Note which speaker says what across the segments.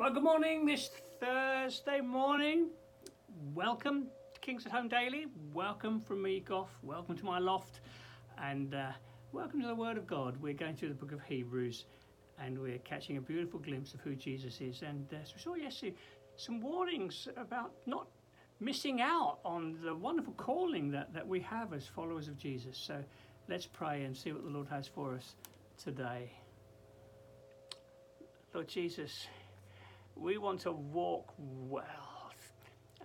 Speaker 1: Well, good morning this Thursday morning. Welcome to Kings at Home Daily. Welcome from me, Goff. Welcome to my loft. And uh, welcome to the Word of God. We're going through the book of Hebrews and we're catching a beautiful glimpse of who Jesus is. And uh, so we saw yesterday some warnings about not missing out on the wonderful calling that, that we have as followers of Jesus. So let's pray and see what the Lord has for us today. Lord Jesus, we want to walk well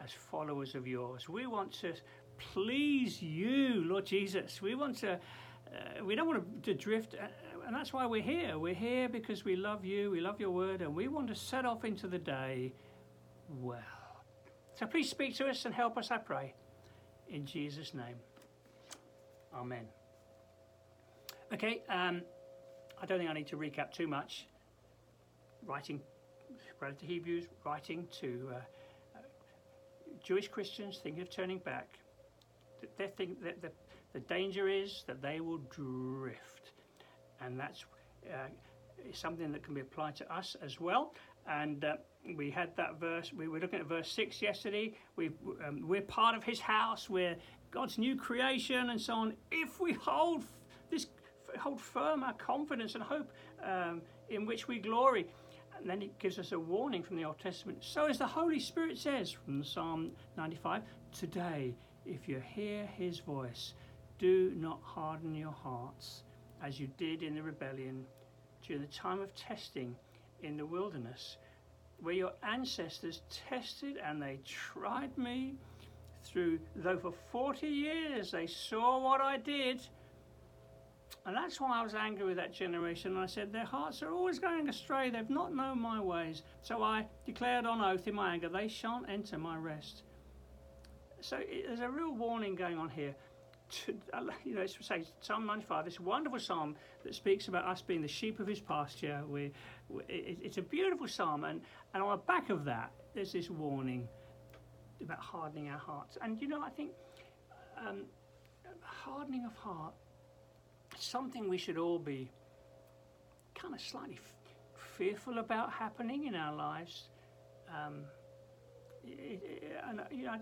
Speaker 1: as followers of yours. We want to please you, Lord Jesus. We want to, uh, we don't want to, drift, uh, and that's why we're here. We're here because we love you, we love your word, and we want to set off into the day well. So please speak to us and help us, I pray. In Jesus' name. Amen. Okay, um, I don't think I need to recap too much. Writing wrote to Hebrews, writing to uh, uh, Jewish Christians thinking of turning back. They think that the, the danger is that they will drift, and that's uh, something that can be applied to us as well. And uh, we had that verse. We were looking at verse six yesterday. We um, we're part of His house. We're God's new creation, and so on. If we hold this, hold firm our confidence and hope um, in which we glory and then it gives us a warning from the Old Testament. So, as the Holy Spirit says from Psalm 95, today, if you hear his voice, do not harden your hearts as you did in the rebellion during the time of testing in the wilderness, where your ancestors tested and they tried me through, though for 40 years they saw what I did and that's why I was angry with that generation. And I said, Their hearts are always going astray. They've not known my ways. So I declared on oath in my anger, They shan't enter my rest. So it, there's a real warning going on here. To, you know, it's say Psalm 95, this wonderful psalm that speaks about us being the sheep of his pasture. We, we it, it's a beautiful psalm, and, and on the back of that, there's this warning about hardening our hearts. And you know, I think um, hardening of heart something we should all be kind of slightly f- fearful about happening in our lives. Um, and you know,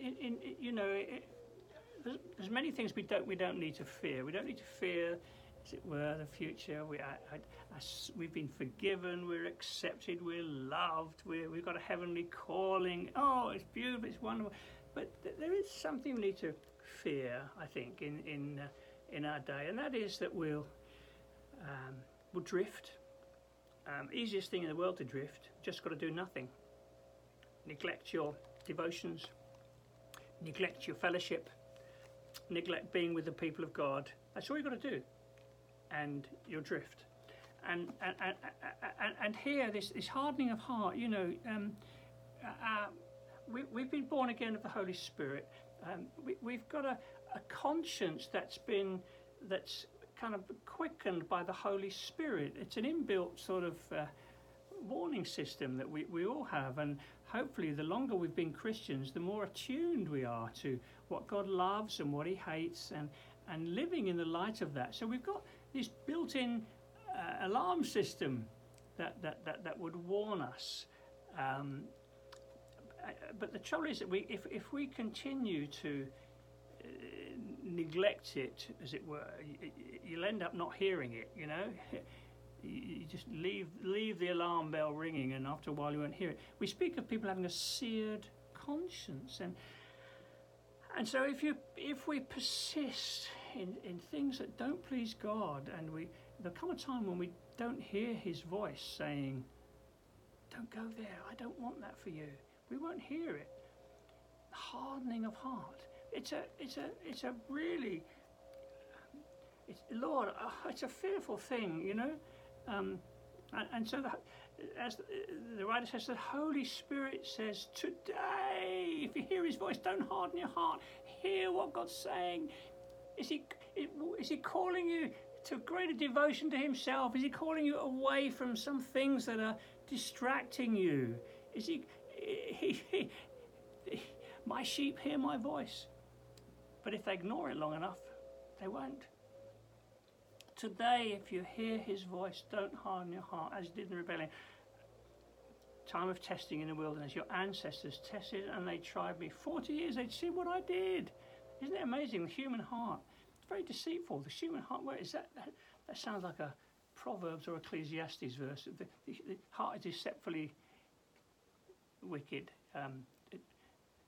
Speaker 1: in, in, you know, it, there's, there's, many things we don't we don't need to fear. We don't need to fear, as it were, the future. We, I, I, I, we've been forgiven. We're accepted. We're loved. we we've got a heavenly calling. Oh, it's beautiful. It's wonderful. But th- there is something we need to fear. I think in in uh, in our day, and that is that we'll um, we'll drift. Um, easiest thing in the world to drift. Just got to do nothing. Neglect your devotions. Neglect your fellowship. Neglect being with the people of God. That's all you've got to do, and you'll drift. And and and, and, and here this, this hardening of heart. You know, um, uh, we, we've been born again of the Holy Spirit. Um, we, we've got a, a conscience that's been that's kind of quickened by the Holy Spirit. It's an inbuilt sort of uh, warning system that we, we all have, and hopefully, the longer we've been Christians, the more attuned we are to what God loves and what He hates, and and living in the light of that. So we've got this built-in uh, alarm system that, that, that, that would warn us. Um, but the trouble is that we, if, if we continue to uh, neglect it, as it were, you'll end up not hearing it. You know, you just leave leave the alarm bell ringing, and after a while you won't hear it. We speak of people having a seared conscience, and and so if you if we persist in, in things that don't please God, and we there'll come a time when we don't hear His voice saying, "Don't go there. I don't want that for you." We won't hear it. Hardening of heart it's a, it's a, it's a really, it's, Lord, uh, it's a fearful thing, you know. Um, and, and, so, the, as the, the writer says, the Holy Spirit says, today, if you hear His voice, don't harden your heart. Hear what God's saying. Is He, is He calling you to greater devotion to Himself? Is He calling you away from some things that are distracting you? Is He, my sheep hear my voice. But if they ignore it long enough, they won't. Today, if you hear his voice, don't harden your heart as you did in rebellion. time of testing in the wilderness. Your ancestors tested and they tried me. 40 years, they'd see what I did. Isn't it amazing? The human heart. It's very deceitful. The human heart, where is that? That, that sounds like a Proverbs or Ecclesiastes verse. The, the, the heart is deceitfully wicked. Um, it,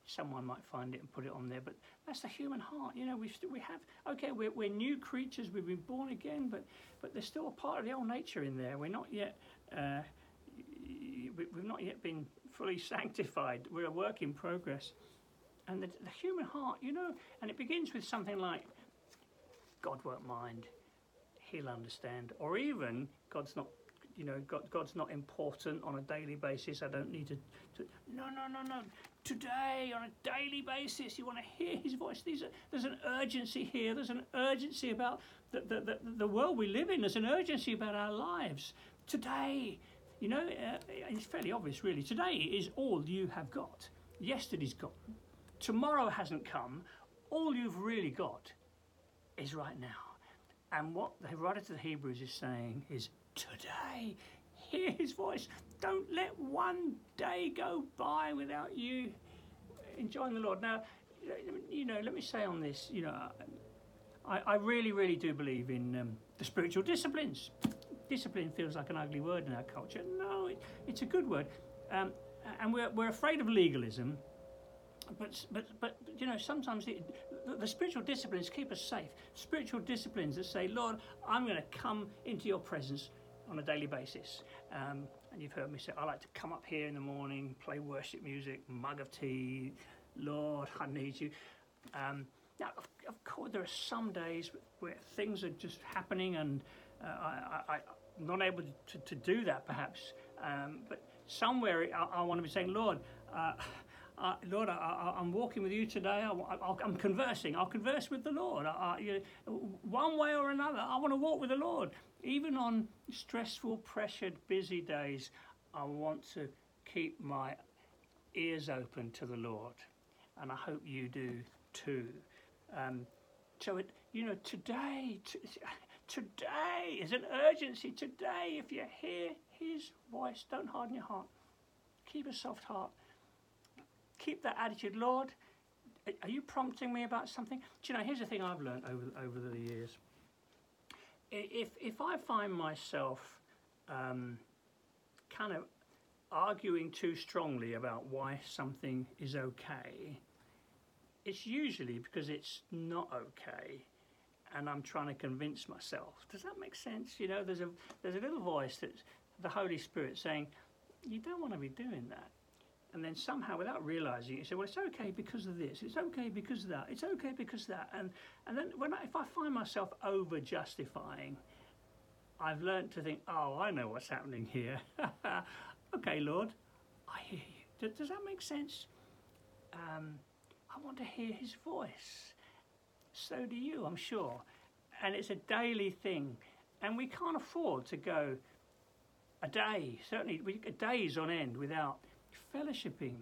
Speaker 1: someone might find it and put it on there, but that's the human heart. You know, we we have okay, we're, we're new creatures. We've been born again, but but there's still a part of the old nature in there. We're not yet. Uh, we've not yet been fully sanctified. We're a work in progress. And the, the human heart, you know, and it begins with something like, God won't mind, He'll understand. Or even, God's not, you know, God, God's not important on a daily basis. I don't need to, to. No, no, no, no. Today, on a daily basis, you want to hear His voice. Are, there's an urgency here. There's an urgency about the, the, the, the world we live in. There's an urgency about our lives. Today, you know, uh, it's fairly obvious, really. Today is all you have got. Yesterday's gone. Tomorrow hasn't come. All you've really got is right now. And what the writer to the Hebrews is saying is today, hear his voice. Don't let one day go by without you enjoying the Lord. Now, you know, let me say on this, you know, I, I really, really do believe in um, the spiritual disciplines discipline feels like an ugly word in our culture. No, it, it's a good word. Um, and we're, we're afraid of legalism, but, but, but you know, sometimes the, the, spiritual disciplines keep us safe. Spiritual disciplines that say, Lord, I'm going to come into your presence on a daily basis. Um, and you've heard me say, I like to come up here in the morning, play worship music, mug of tea. Lord, I need you. Um, now, of, of, course, there are some days where things are just happening and uh, I, am not able to, to, do that perhaps, um, but somewhere I, I, want to be saying, Lord, uh, uh, Lord, I, am walking with you today. I, am conversing. I'll converse with the Lord. You know, one way or another, I want to walk with the Lord. Even on stressful, pressured, busy days, I want to keep my ears open to the Lord. And I hope you do too. Um, so, it, you know, today, Today is an urgency. Today, if you hear his voice, don't harden your heart. Keep a soft heart. Keep that attitude. Lord, are you prompting me about something? Do you know, here's the thing I've learned over, over the years. If, if I find myself um, kind of arguing too strongly about why something is okay, it's usually because it's not okay and I'm trying to convince myself. Does that make sense? You know, there's a there's a little voice that's the Holy Spirit saying, you don't want to be doing that. And then somehow, without realizing it, you say, well, it's okay because of this. It's okay because of that. It's okay because of that. And and then when I, if I find myself over justifying, I've learned to think, oh, I know what's happening here. okay, Lord, I hear you. Does, does that make sense? Um, I want to hear His voice so do you, I'm sure. And it's a daily thing. And we can't afford to go a day, certainly days on end, without fellowshipping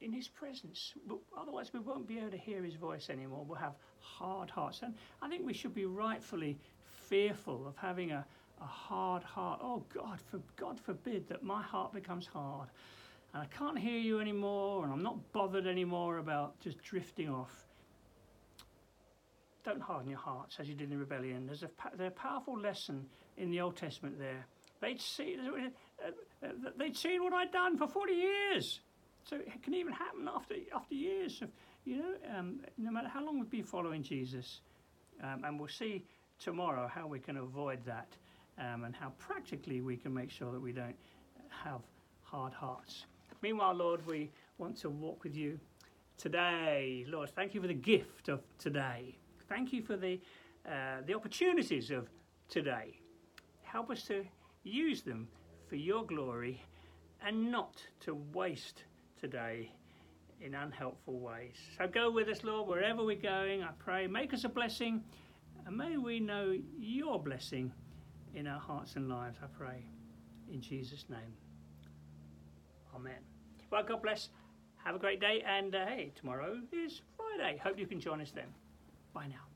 Speaker 1: in his presence. But Otherwise, we won't be able to hear his voice anymore. We'll have hard hearts. And I think we should be rightfully fearful of having a, a hard heart. Oh, God, for, God forbid that my heart becomes hard. And I can't hear you anymore, and I'm not bothered anymore about just drifting off don't harden your hearts as you did in the rebellion. There's a, there's a powerful lesson in the Old Testament there. They'd, see, they'd seen what I'd done for 40 years. So it can even happen after, after years. Of, you know, um, no matter how long we've been following Jesus. Um, and we'll see tomorrow how we can avoid that um, and how practically we can make sure that we don't have hard hearts. Meanwhile, Lord, we want to walk with you today. Lord, thank you for the gift of today. Thank you for the, uh, the opportunities of today. Help us to use them for your glory and not to waste today in unhelpful ways. So go with us, Lord, wherever we're going. I pray, make us a blessing, and may we know your blessing in our hearts and lives, I pray. In Jesus' name. Amen. Well, God bless. Have a great day, and uh, hey, tomorrow is Friday. Hope you can join us then. Bye now.